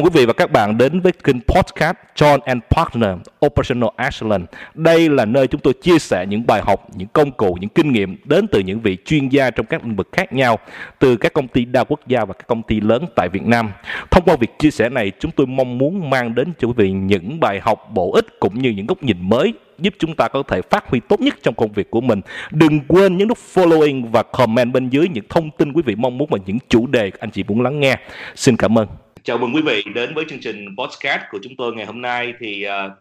mừng quý vị và các bạn đến với kênh podcast John and Partner Operational Excellence. Đây là nơi chúng tôi chia sẻ những bài học, những công cụ, những kinh nghiệm đến từ những vị chuyên gia trong các lĩnh vực khác nhau, từ các công ty đa quốc gia và các công ty lớn tại Việt Nam. Thông qua việc chia sẻ này, chúng tôi mong muốn mang đến cho quý vị những bài học bổ ích cũng như những góc nhìn mới giúp chúng ta có thể phát huy tốt nhất trong công việc của mình. Đừng quên nhấn nút following và comment bên dưới những thông tin quý vị mong muốn và những chủ đề anh chị muốn lắng nghe. Xin cảm ơn. Chào mừng quý vị đến với chương trình podcast của chúng tôi ngày hôm nay thì uh,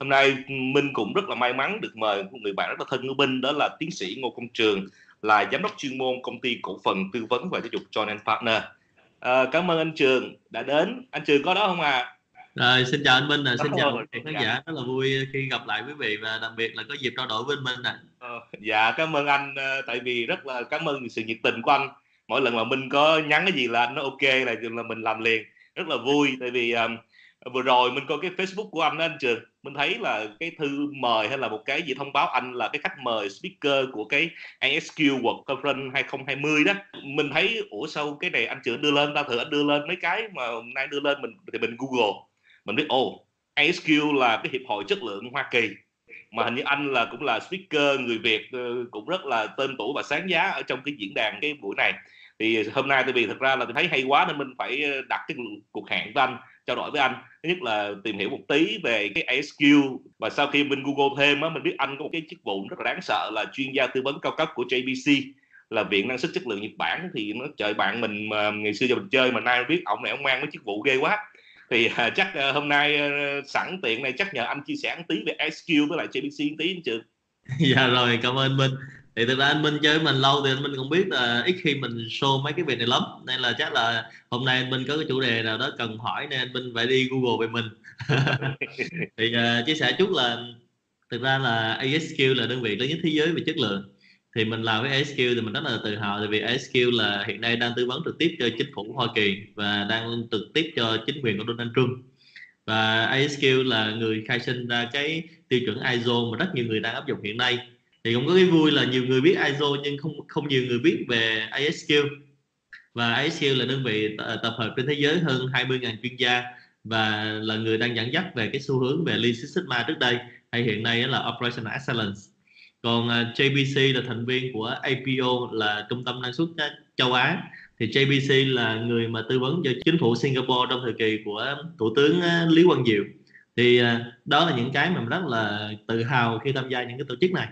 hôm nay Minh cũng rất là may mắn được mời một người bạn rất là thân của Minh đó là tiến sĩ Ngô Công Trường là giám đốc chuyên môn công ty cổ phần tư vấn và giáo dục John and Partner. Uh, cảm ơn anh Trường đã đến. Anh Trường có đó không ạ? À? Rồi, xin chào anh Minh, à. xin chào khán giả, rất là vui khi gặp lại quý vị và đặc biệt là có dịp trao đổi với anh Minh nè. Ờ, dạ, cảm ơn anh, ờ, tại vì rất là cảm ơn sự nhiệt tình của anh. Mỗi lần mà Minh có nhắn cái gì là anh nói ok là là mình làm liền, rất là vui. Tại vì um, vừa rồi mình coi cái Facebook của anh đó anh Trường, mình thấy là cái thư mời hay là một cái gì thông báo anh là cái khách mời speaker của cái ASQ World Conference 2020 đó. Mình thấy ủa sao cái này anh Trường đưa lên, ta thử anh đưa lên mấy cái mà hôm nay đưa lên mình thì mình Google mình biết ồ oh, ASQ là cái hiệp hội chất lượng Hoa Kỳ mà hình như anh là cũng là speaker người Việt ờ, cũng rất là tên tuổi và sáng giá ở trong cái diễn đàn cái buổi này thì hôm nay tại vì thực ra là tôi thấy hay quá nên mình phải ờ, đặt cái cuộc hẹn với anh trao đổi với anh. Thứ nhất là tìm hiểu một tí về cái ASQ và sau khi mình Google thêm á mình biết anh có một cái chức vụ rất là đáng sợ là chuyên gia tư vấn cao cấp của JBC là viện năng suất chất lượng Nhật Bản. Thì nó trời bạn mình mà ngày xưa giờ mình chơi mà nay biết ông này ông mang cái chức vụ ghê quá. Thì à, chắc à, hôm nay à, sẵn tiện này chắc nhờ anh chia sẻ một tí về SQ với lại JBC một tí anh chưa dạ rồi cảm ơn Minh thì thực ra anh Minh chơi với mình lâu thì anh Minh cũng biết là ít khi mình show mấy cái việc này lắm. Nên là chắc là hôm nay anh Minh có cái chủ đề nào đó cần hỏi nên anh Minh phải đi Google về mình. Thì uh, chia sẻ chút là thực ra là ASQ là đơn vị lớn nhất thế giới về chất lượng. Thì mình làm với ASQ thì mình rất là tự hào tại vì ASQ là hiện nay đang tư vấn trực tiếp cho chính phủ Hoa Kỳ và đang trực tiếp cho chính quyền của Donald Trump. Và ASQ là người khai sinh ra cái tiêu chuẩn ISO mà rất nhiều người đang áp dụng hiện nay thì cũng có cái vui là nhiều người biết ISO nhưng không không nhiều người biết về ASQ và ISQ là đơn vị tập hợp trên thế giới hơn 20.000 chuyên gia và là người đang dẫn dắt về cái xu hướng về Lean Six Sigma trước đây, hay hiện nay là Operational Excellence. Còn à, JBC là thành viên của APO là trung tâm năng suất châu Á. Thì JBC là người mà tư vấn cho chính phủ Singapore trong thời kỳ của thủ tướng Lý Quang Diệu. Thì à, đó là những cái mà mình rất là tự hào khi tham gia những cái tổ chức này.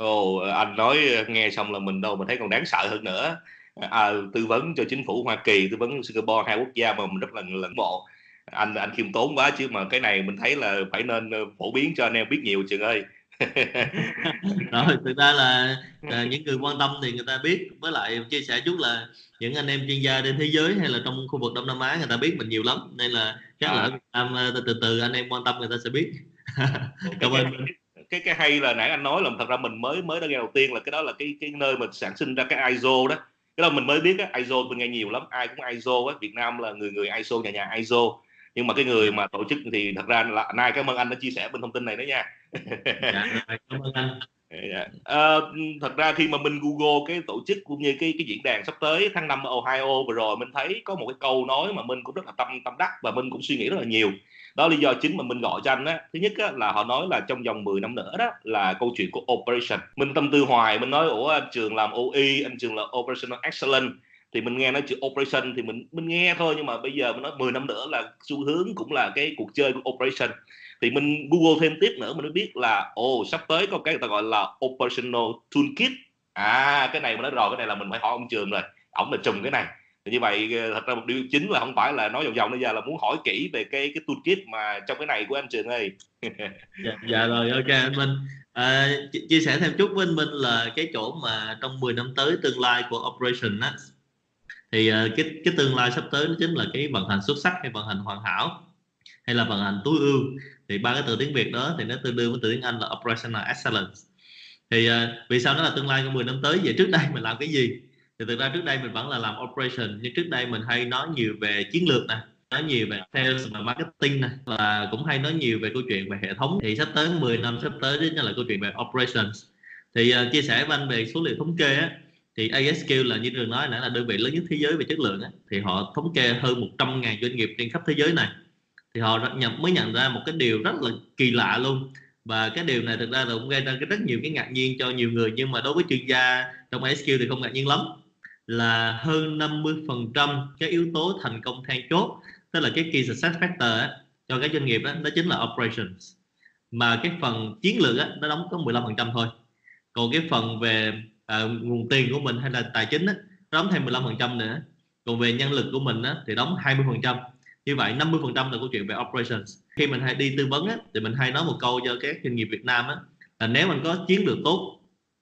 Ồ, anh nói nghe xong là mình đâu mà thấy còn đáng sợ hơn nữa. À, tư vấn cho chính phủ Hoa Kỳ tư vấn Singapore hai quốc gia mà mình rất là ngưỡng mộ. Anh anh khiêm tốn quá chứ mà cái này mình thấy là phải nên phổ biến cho anh em biết nhiều trường ơi. Rồi thực ra là à, những người quan tâm thì người ta biết. Với lại chia sẻ chút là những anh em chuyên gia trên thế giới hay là trong khu vực đông nam á người ta biết mình nhiều lắm. Nên là chắc là à. từ, từ từ anh em quan tâm người ta sẽ biết. Cảm ơn cái cái hay là nãy anh nói là thật ra mình mới mới đã nghe đầu tiên là cái đó là cái cái nơi mình sản sinh ra cái ISO đó. Cái đó mình mới biết á ISO mình nghe nhiều lắm ai cũng ISO á Việt Nam là người người ISO nhà nhà ISO nhưng mà cái người mà tổ chức thì thật ra là nay cảm ơn anh đã chia sẻ bên thông tin này đó nha. Dạ, cảm ơn anh. Dạ. à, thật ra khi mà mình google cái tổ chức cũng như cái cái diễn đàn sắp tới tháng 5 ở Ohio vừa rồi mình thấy có một cái câu nói mà mình cũng rất là tâm tâm đắc và mình cũng suy nghĩ rất là nhiều đó là lý do chính mà mình gọi cho anh á. Thứ nhất á, là họ nói là trong vòng 10 năm nữa đó là câu chuyện của operation. Mình tâm tư hoài mình nói ủa anh trường làm OE anh trường là operational excellence thì mình nghe nói chữ operation thì mình mình nghe thôi nhưng mà bây giờ mình nói 10 năm nữa là xu hướng cũng là cái cuộc chơi của operation. Thì mình google thêm tiếp nữa mình mới biết là ồ oh, sắp tới có cái người ta gọi là operational toolkit. À cái này mình nói rồi cái này là mình phải hỏi ông trường rồi. Ổng là trùm cái này thì như vậy ờ, thật ra một điều chính là không phải là nói vòng vòng bây giờ là muốn hỏi kỹ về cái cái toolkit mà trong cái này của anh trường ơi. Dạ, dạ rồi ok anh Minh. À, chia sẻ thêm chút với anh Minh là cái chỗ mà trong 10 năm tới tương lai của operation á. Thì uh, cái cái tương lai sắp tới nó chính là cái vận hành xuất sắc hay vận hành hoàn hảo hay là vận hành tối ưu. Thì ba cái từ tiếng Việt đó thì nó tương đương với từ tiếng Anh là operational excellence. Thì uh, vì sao nó là tương lai trong 10 năm tới? Vậy trước đây mình làm cái gì? Thì thực ra trước đây mình vẫn là làm operation nhưng trước đây mình hay nói nhiều về chiến lược nè nói nhiều về sales và marketing này và cũng hay nói nhiều về câu chuyện về hệ thống. Thì sắp tới 10 năm sắp tới chính là câu chuyện về operations. Thì uh, chia sẻ với anh về số liệu thống kê á, thì ASQ là như trường nói nãy là đơn vị lớn nhất thế giới về chất lượng á, thì họ thống kê hơn 100.000 doanh nghiệp trên khắp thế giới này. Thì họ nhận mới nhận ra một cái điều rất là kỳ lạ luôn. Và cái điều này thực ra là cũng gây ra rất nhiều cái ngạc nhiên cho nhiều người nhưng mà đối với chuyên gia trong ASQ thì không ngạc nhiên lắm là hơn 50% cái yếu tố thành công then chốt tức là cái key success factor á, cho các doanh nghiệp đó, đó chính là operations. Mà cái phần chiến lược á, nó đóng có 15% thôi. Còn cái phần về à, nguồn tiền của mình hay là tài chính á, nó đóng thêm 15% nữa. Còn về nhân lực của mình á, thì đóng 20% như vậy 50% là câu chuyện về operations. Khi mình hay đi tư vấn á, thì mình hay nói một câu cho các doanh nghiệp Việt Nam á, là nếu anh có chiến lược tốt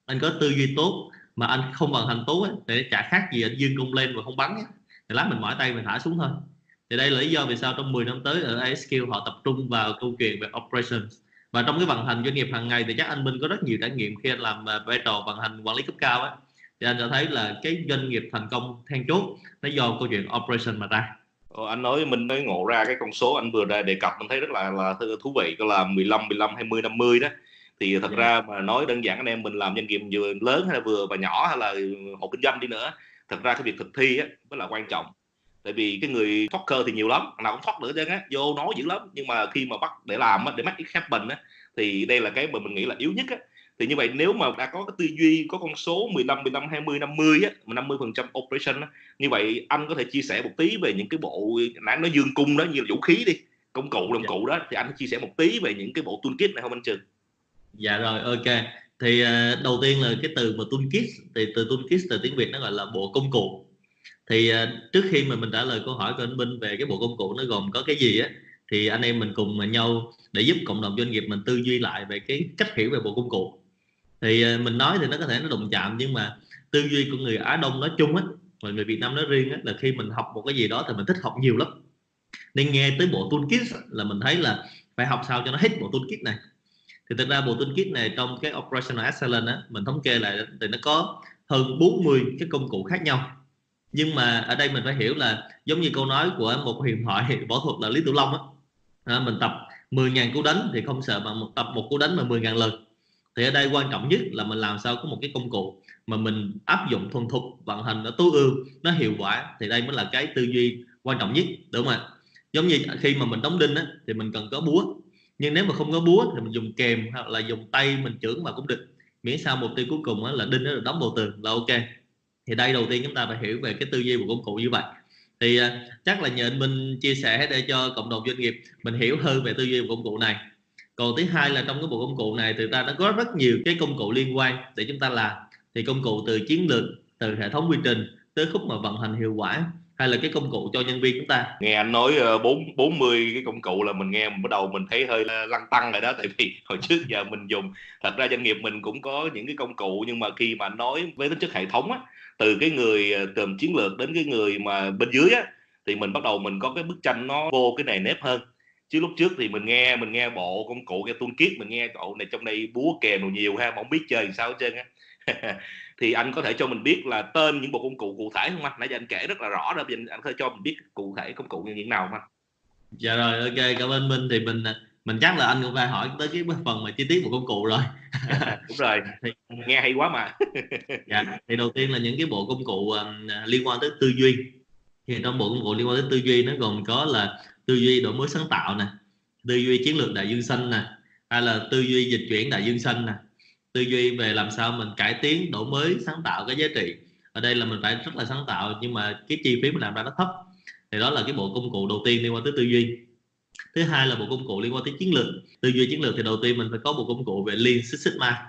anh có tư duy tốt mà anh không vận hành tú ấy, thì chả khác gì anh dương cung lên và không bắn ấy. thì lát mình mỏi tay mình thả xuống thôi. Thì đây là lý do vì sao trong 10 năm tới ở ASQ họ tập trung vào câu chuyện về operations. Và trong cái vận hành doanh nghiệp hàng ngày thì chắc anh Minh có rất nhiều trải nghiệm khi anh làm à, vai trò vận hành quản lý cấp cao ấy thì anh sẽ thấy là cái doanh nghiệp thành công then chốt nó do câu chuyện operation mà ra. Ờ, anh nói mình mới ngộ ra cái con số anh vừa ra đề cập mình thấy rất là là thú vị đó là 15 15 20 50 đó thì thật Dạ. ra mà nói đơn giản anh em mình làm doanh nghiệp vừa lớn hay là vừa và nhỏ hay là hộ kinh doanh đi nữa thật ra cái việc thực thi á mới là quan trọng tại vì cái người thoát thì nhiều lắm nào cũng thoát nữa chứ á vô nói dữ lắm nhưng mà khi mà bắt để làm á để make it happen á thì đây là cái mà mình nghĩ là yếu nhất á thì như vậy nếu mà đã có cái tư duy có con số 15 15 20 50 á mà 50 phần trăm operation á như vậy anh có thể chia sẻ một tí về những cái bộ nãy nó dương cung đó như là vũ khí đi công cụ đồng Dạ. cụ đó thì anh chia sẻ một tí về những cái bộ toolkit này không anh Trường dạ rồi ok. Thì uh, đầu tiên là cái từ mà toolkit thì từ toolkit từ tiếng Việt nó gọi là bộ công cụ. Thì uh, trước khi mà mình trả lời câu hỏi của anh Minh về cái bộ công cụ nó gồm có cái gì á thì anh em mình cùng nhau để giúp cộng đồng doanh nghiệp mình tư duy lại về cái cách hiểu về bộ công cụ. Thì uh, mình nói thì nó có thể nó đụng chạm nhưng mà tư duy của người Á Đông nói chung á và người Việt Nam nói riêng á là khi mình học một cái gì đó thì mình thích học nhiều lắm. Nên nghe tới bộ toolkit là mình thấy là phải học sao cho nó hết bộ toolkit này thì thực ra bộ toolkit này trong cái operational excellence á mình thống kê lại thì nó có hơn 40 cái công cụ khác nhau. Nhưng mà ở đây mình phải hiểu là giống như câu nói của một huyền thoại võ thuật là Lý Tử Long á. À, mình tập 10.000 cú đánh thì không sợ bằng một tập một cú đánh mà 10.000 lần. Thì ở đây quan trọng nhất là mình làm sao có một cái công cụ mà mình áp dụng thuần thục vận hành nó tối ưu nó hiệu quả thì đây mới là cái tư duy quan trọng nhất đúng không ạ? Giống như khi mà mình đóng đinh á, thì mình cần có búa nhưng nếu mà không có búa thì mình dùng kềm hoặc là dùng tay mình chưởng vào cũng được. Miễn sao mục tiêu cuối cùng là đinh nó được đóng vào tường là ok. Thì đây đầu tiên chúng ta phải hiểu về cái tư duy của công cụ như vậy. Thì à, chắc là nhờ anh Minh chia sẻ để cho cộng đồng doanh nghiệp mình hiểu hơn về tư duy của công cụ này. Còn thứ hai là trong cái bộ công cụ này thì ta đã có rất nhiều cái công cụ liên quan để chúng ta làm. Thì công cụ từ chiến lược, từ hệ thống quy trình tới khúc mà vận hành hiệu quả hay là cái công cụ cho nhân viên chúng ta? Nghe anh nói ờ, bốn bốn mươi cái công cụ là mình nghe mình bắt đầu mình thấy hơi lăn tăng rồi đó, tại vì hồi trước giờ mình dùng, thật ra doanh nghiệp mình cũng có những cái công cụ, nhưng mà khi mà nói với tính chất hệ thống á, từ cái người ờ, tầm chiến lược đến cái người mà bên dưới á, thì mình bắt đầu mình có cái bức tranh nó vô cái này nếp hơn. Chứ lúc trước thì mình nghe mình nghe bộ công cụ cái toolkit, mình nghe cậu này trong đây búa kèm đồ nhiều ha, mà không biết chơi làm sao hết trơn á. thì anh có thể cho mình biết là tên những bộ công cụ cụ thể không anh? Nãy giờ anh kể rất là rõ rồi bây giờ anh có thể cho mình biết cụ thể công cụ như những nào không anh? Dạ rồi ok cảm ơn Minh. Thì mình mình chắc là anh cũng phải hỏi tới cái phần mà chi tiết bộ công cụ rồi. Đúng rồi. Thì, nghe hay quá mà. Dạ thì đầu tiên là những cái bộ công cụ um, liên quan tới tư duy. Thì trong bộ công cụ liên quan tới tư duy nó gồm có là tư duy đổi mới sáng tạo nè tư duy chiến lược đại dương xanh nè hay là tư duy dịch chuyển đại dương xanh nè tư duy về làm sao mình cải tiến đổi mới sáng tạo cái giá trị. Ở đây là mình phải rất là sáng tạo nhưng mà cái chi phí mình làm ra nó thấp. Thì đó là cái bộ công cụ đầu tiên liên quan tới tư duy. Thứ hai là bộ công cụ liên quan tới chiến lược. Tư duy chiến lược thì đầu tiên mình phải có bộ công cụ về Lean Six Sigma.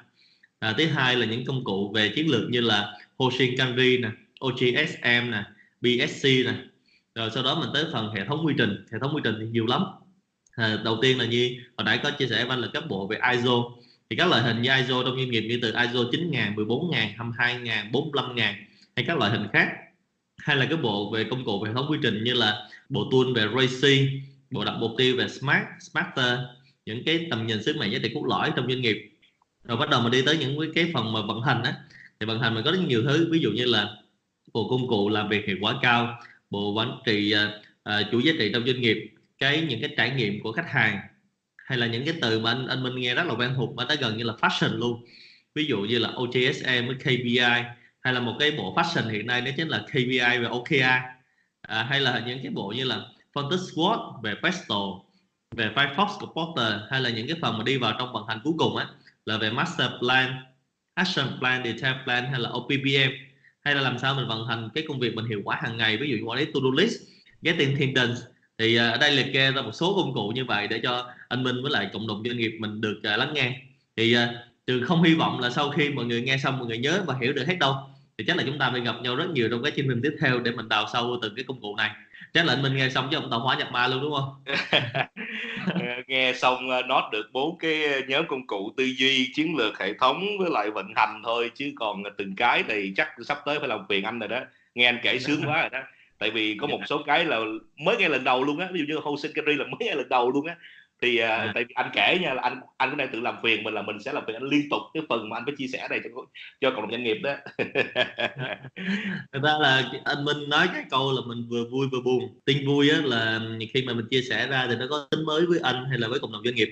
À, thứ hai là những công cụ về chiến lược như là Hoshin Kanri nè OGSM nè BSC nè. Rồi sau đó mình tới phần hệ thống quy trình. Hệ thống quy trình thì nhiều lắm. À, đầu tiên là như hồi nãy có chia sẻ với anh là các bộ về ISO thì các loại hình như ISO trong doanh nghiệp như từ ISO 9000, 14000, 22000, 45000 hay các loại hình khác. Hay là cái bộ về công cụ về hệ thống quy trình như là bộ tool về RACI, bộ đặt mục tiêu về smart smarter những cái tầm nhìn sứ mệnh giá trị cốt lõi trong doanh nghiệp. Rồi bắt đầu mình đi tới những cái phần mà vận hành á. Thì vận hành mình có rất nhiều thứ ví dụ như là bộ công cụ làm việc hiệu quả cao bộ quản trị uh, uh, giá trị trong doanh nghiệp cái những cái trải nghiệm của khách hàng hay là những cái từ mà anh anh Minh nghe rất là quen thuộc mà nó gần như là fashion luôn. Ví dụ như là OGSM với KPI hay là một cái bộ fashion hiện nay đó chính là KPI và OKR à, hay là những cái bộ như là Fontus SWOT về Pestle về Firefox của Porter hay là những cái phần mà đi vào trong vận hành cuối cùng á là về Master Plan, Action Plan, Detail Plan hay là OPPM hay là làm sao mình vận hành cái công việc mình hiệu quả hàng ngày ví dụ như quản lý to-do list, getting things done thì à, ở đây liệt kê ra một số công cụ như vậy để cho anh Minh với lại cộng đồng doanh nghiệp mình được à, lắng nghe. Thì trường từ không hy vọng là sau khi mọi người nghe xong mọi người nhớ và hiểu được hết đâu, thì chắc là chúng ta phải gặp nhau rất nhiều trong cái chương trình tiếp theo để mình đào sâu từng cái công cụ này. Chắc là anh Minh nghe xong chứ ông tàu hóa nhập ma luôn, đúng không? Nghe xong nó được bốn cái nhóm công cụ tư duy, chiến lược hệ thống với lại vận hành thôi, chứ còn từng cái thì chắc sắp tới phải làm phiền anh rồi đó. Nghe anh kể sướng quá rồi đó tại vì có một số cái là mới nghe lần đầu luôn á ví dụ như Hosea Curry là mới nghe lần đầu luôn á. Thì à. tại vì anh kể nha là anh anh cũng đang tự làm phiền mình là mình sẽ làm phiền anh liên tục cái phần mà anh phải chia sẻ này cho cho cộng đồng doanh nghiệp đó. Thật ra là anh Minh nói cái câu là mình vừa vui vừa buồn. Tin vui á là khi mà mình chia sẻ ra thì nó có tính mới với anh hay là với cộng đồng doanh nghiệp.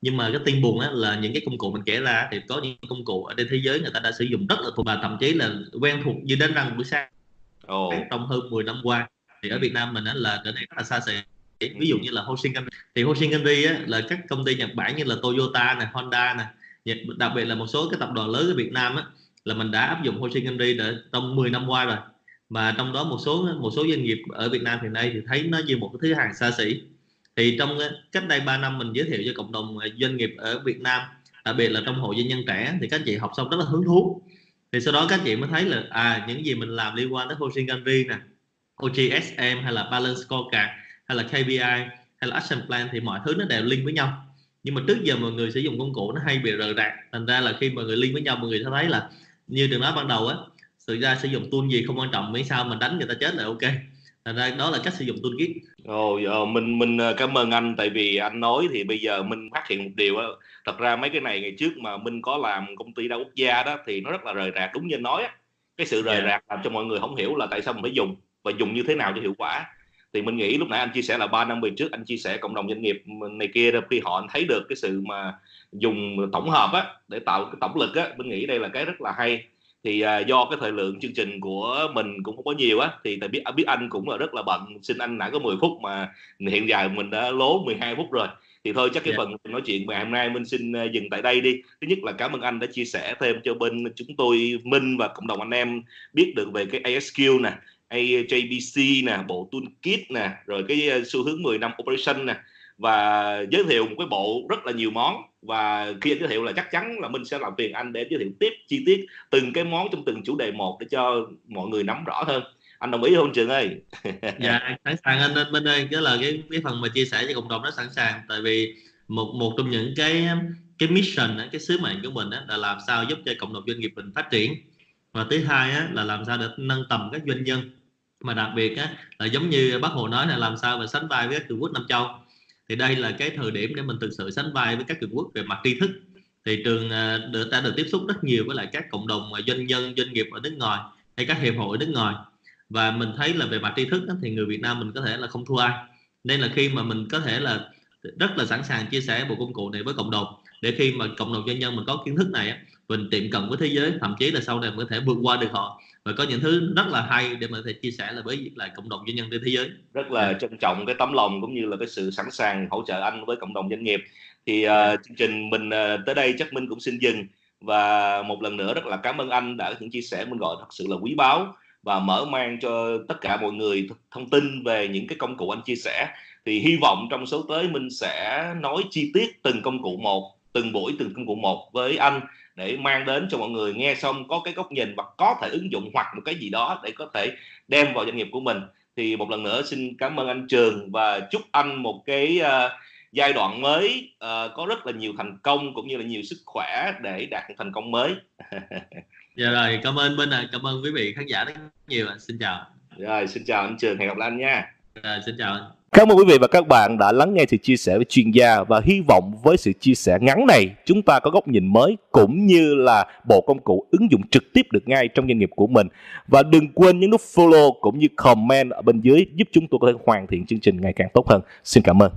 Nhưng mà cái tin buồn á là những cái công cụ mình kể ra thì có những công cụ ở trên thế giới người ta đã sử dụng rất là thuộc và thậm chí là quen thuộc như đến răng buổi sáng oh. trong hơn 10 năm qua. Thì ở Việt Nam mình á là trở nên rất là xa xỉ. Ví dụ như là Hoshin thì Hoshin Kanri á là các công ty Nhật Bản như là Toyota này Honda này đặc biệt là một số cái tập đoàn lớn ở Việt Nam á là mình đã áp dụng Hoshin Kanri đã trong 10 năm qua rồi. Mà trong đó một số một số doanh nghiệp ở Việt Nam hiện nay thì thấy nó như một cái thứ hàng xa xỉ. Thì trong cách đây 3 năm mình giới thiệu cho cộng đồng doanh nghiệp ở Việt Nam đặc biệt là trong hội doanh nhân trẻ thì các chị học xong rất là hứng thú thì sau đó các chị mới thấy là à những gì mình làm liên quan tới Hoshin Kanri nè OGSM hay là Balance Scorecard hay là KPI hay là action plan thì mọi thứ nó đều link với nhau. Nhưng mà trước giờ mọi người sử dụng công cụ nó hay bị rời rạc. Thành ra là khi mọi người link với nhau, mọi người sẽ thấy là như trường nói ban đầu á, sự ra sử dụng tool gì không quan trọng, miễn sao mình đánh người ta chết là ok thành ra đó là cách sử dụng toolkit. Ồ oh, mình mình ờ, cảm ơn anh. Tại vì anh nói thì bây giờ mình phát hiện một điều á. Thật ra mấy cái này ngày trước mà mình có làm công ty đa quốc gia đó thì nó rất là rời rạc đúng như anh nói á. Cái sự rời yeah. rạc làm cho mọi người không hiểu là tại sao mình phải dùng và dùng như thế nào cho hiệu quả. Thì mình nghĩ lúc nãy anh chia sẻ là 3 năm về trước anh chia sẻ cộng đồng doanh nghiệp này kia đó khi họ thấy được cái sự mà dùng tổng hợp á để tạo cái tổng lực á mình nghĩ đây là cái rất là hay thì à, do cái thời lượng chương trình của mình cũng không có nhiều á thì tại biết biết anh cũng là rất là bận xin anh nãy có 10 phút mà hiện giờ mình đã lố 12 phút rồi thì thôi chắc cái yeah. Dạ. phần nói chuyện ngày hôm nay mình xin à, dừng tại đây đi thứ nhất là cảm ơn anh đã chia sẻ thêm cho bên chúng tôi minh và cộng đồng anh em biết được về cái ASQ nè AJBC nè bộ toolkit nè rồi cái ờ, xu hướng 10 năm operation nè và giới thiệu một cái bộ rất là nhiều món. Và khi anh giới thiệu là chắc chắn là mình sẽ làm phiền anh để giới thiệu tiếp chi tiết từng cái món trong từng chủ đề một để cho mọi người nắm rõ hơn. Anh đồng ý không trường ơi? Dạ sẵn sàng anh anh bên ơi cái là cái cái phần mà chia sẻ cho cộng đồng nó sẵn sàng. Tại vì một một trong những cái cái mission cái sứ mệnh của mình là làm sao giúp cho cộng đồng doanh nghiệp mình phát triển. Và thứ hai á, là làm sao để nâng tầm các doanh nhân. Mà đặc biệt á, là giống như bác hồ nói là làm sao mà sánh vai với cường quốc nam châu thì đây là cái thời điểm để mình thực sự sánh vai với các cường quốc về mặt tri thức. Thì trường à, được ta được tiếp xúc rất nhiều với lại các cộng đồng à, doanh nhân doanh nghiệp ở nước ngoài hay các hiệp hội ở nước ngoài. Và mình thấy là về mặt tri thức đó, thì người Việt Nam mình có thể là không thua ai. Nên là khi mà mình có thể là rất là sẵn sàng chia sẻ bộ công cụ này với cộng đồng để khi mà cộng đồng doanh nhân mình có kiến thức này mình tiệm cận với thế giới thậm chí là sau này mình có thể vượt qua được họ và có những thứ rất là hay để mình có thể chia sẻ là với lại cộng đồng doanh nhân trên thế giới. Rất là yeah. trân trọng cái tấm lòng cũng như là cái sự sẵn sàng hỗ trợ anh với cộng đồng doanh nghiệp. Thì uh, chương trình mình uh, tới đây chắc minh cũng xin dừng. Và một lần nữa rất là cảm ơn anh đã những chia sẻ mình gọi thật sự là quý báu và mở mang cho tất cả mọi người thông tin về những cái công cụ anh chia sẻ. Thì hy vọng trong số tới mình sẽ nói chi tiết từng công cụ một từng buổi từng công cụ một với anh để mang đến cho mọi người nghe xong có cái góc nhìn và có thể ứng dụng hoặc một cái gì đó để có thể đem vào doanh nghiệp của mình thì một lần nữa xin cảm ơn anh Trường và chúc anh một cái uh, giai đoạn mới uh, có rất là nhiều thành công cũng như là nhiều sức khỏe để đạt thành công mới. dạ rồi, cảm ơn Minh à, cảm ơn quý vị khán giả rất nhiều. Xin chào. Rồi, xin chào anh Trường, hẹn gặp lại anh nha. Rồi, xin chào anh. Cảm ơn quý vị và các bạn đã lắng nghe sự chia sẻ với chuyên gia và hy vọng với sự chia sẻ ngắn này, chúng ta có góc nhìn mới cũng như là bộ công cụ ứng dụng trực tiếp được ngay trong doanh nghiệp của mình. Và đừng quên nhấn nút follow cũng như comment ở bên dưới giúp chúng tôi có thể hoàn thiện chương trình ngày càng tốt hơn. Xin cảm ơn.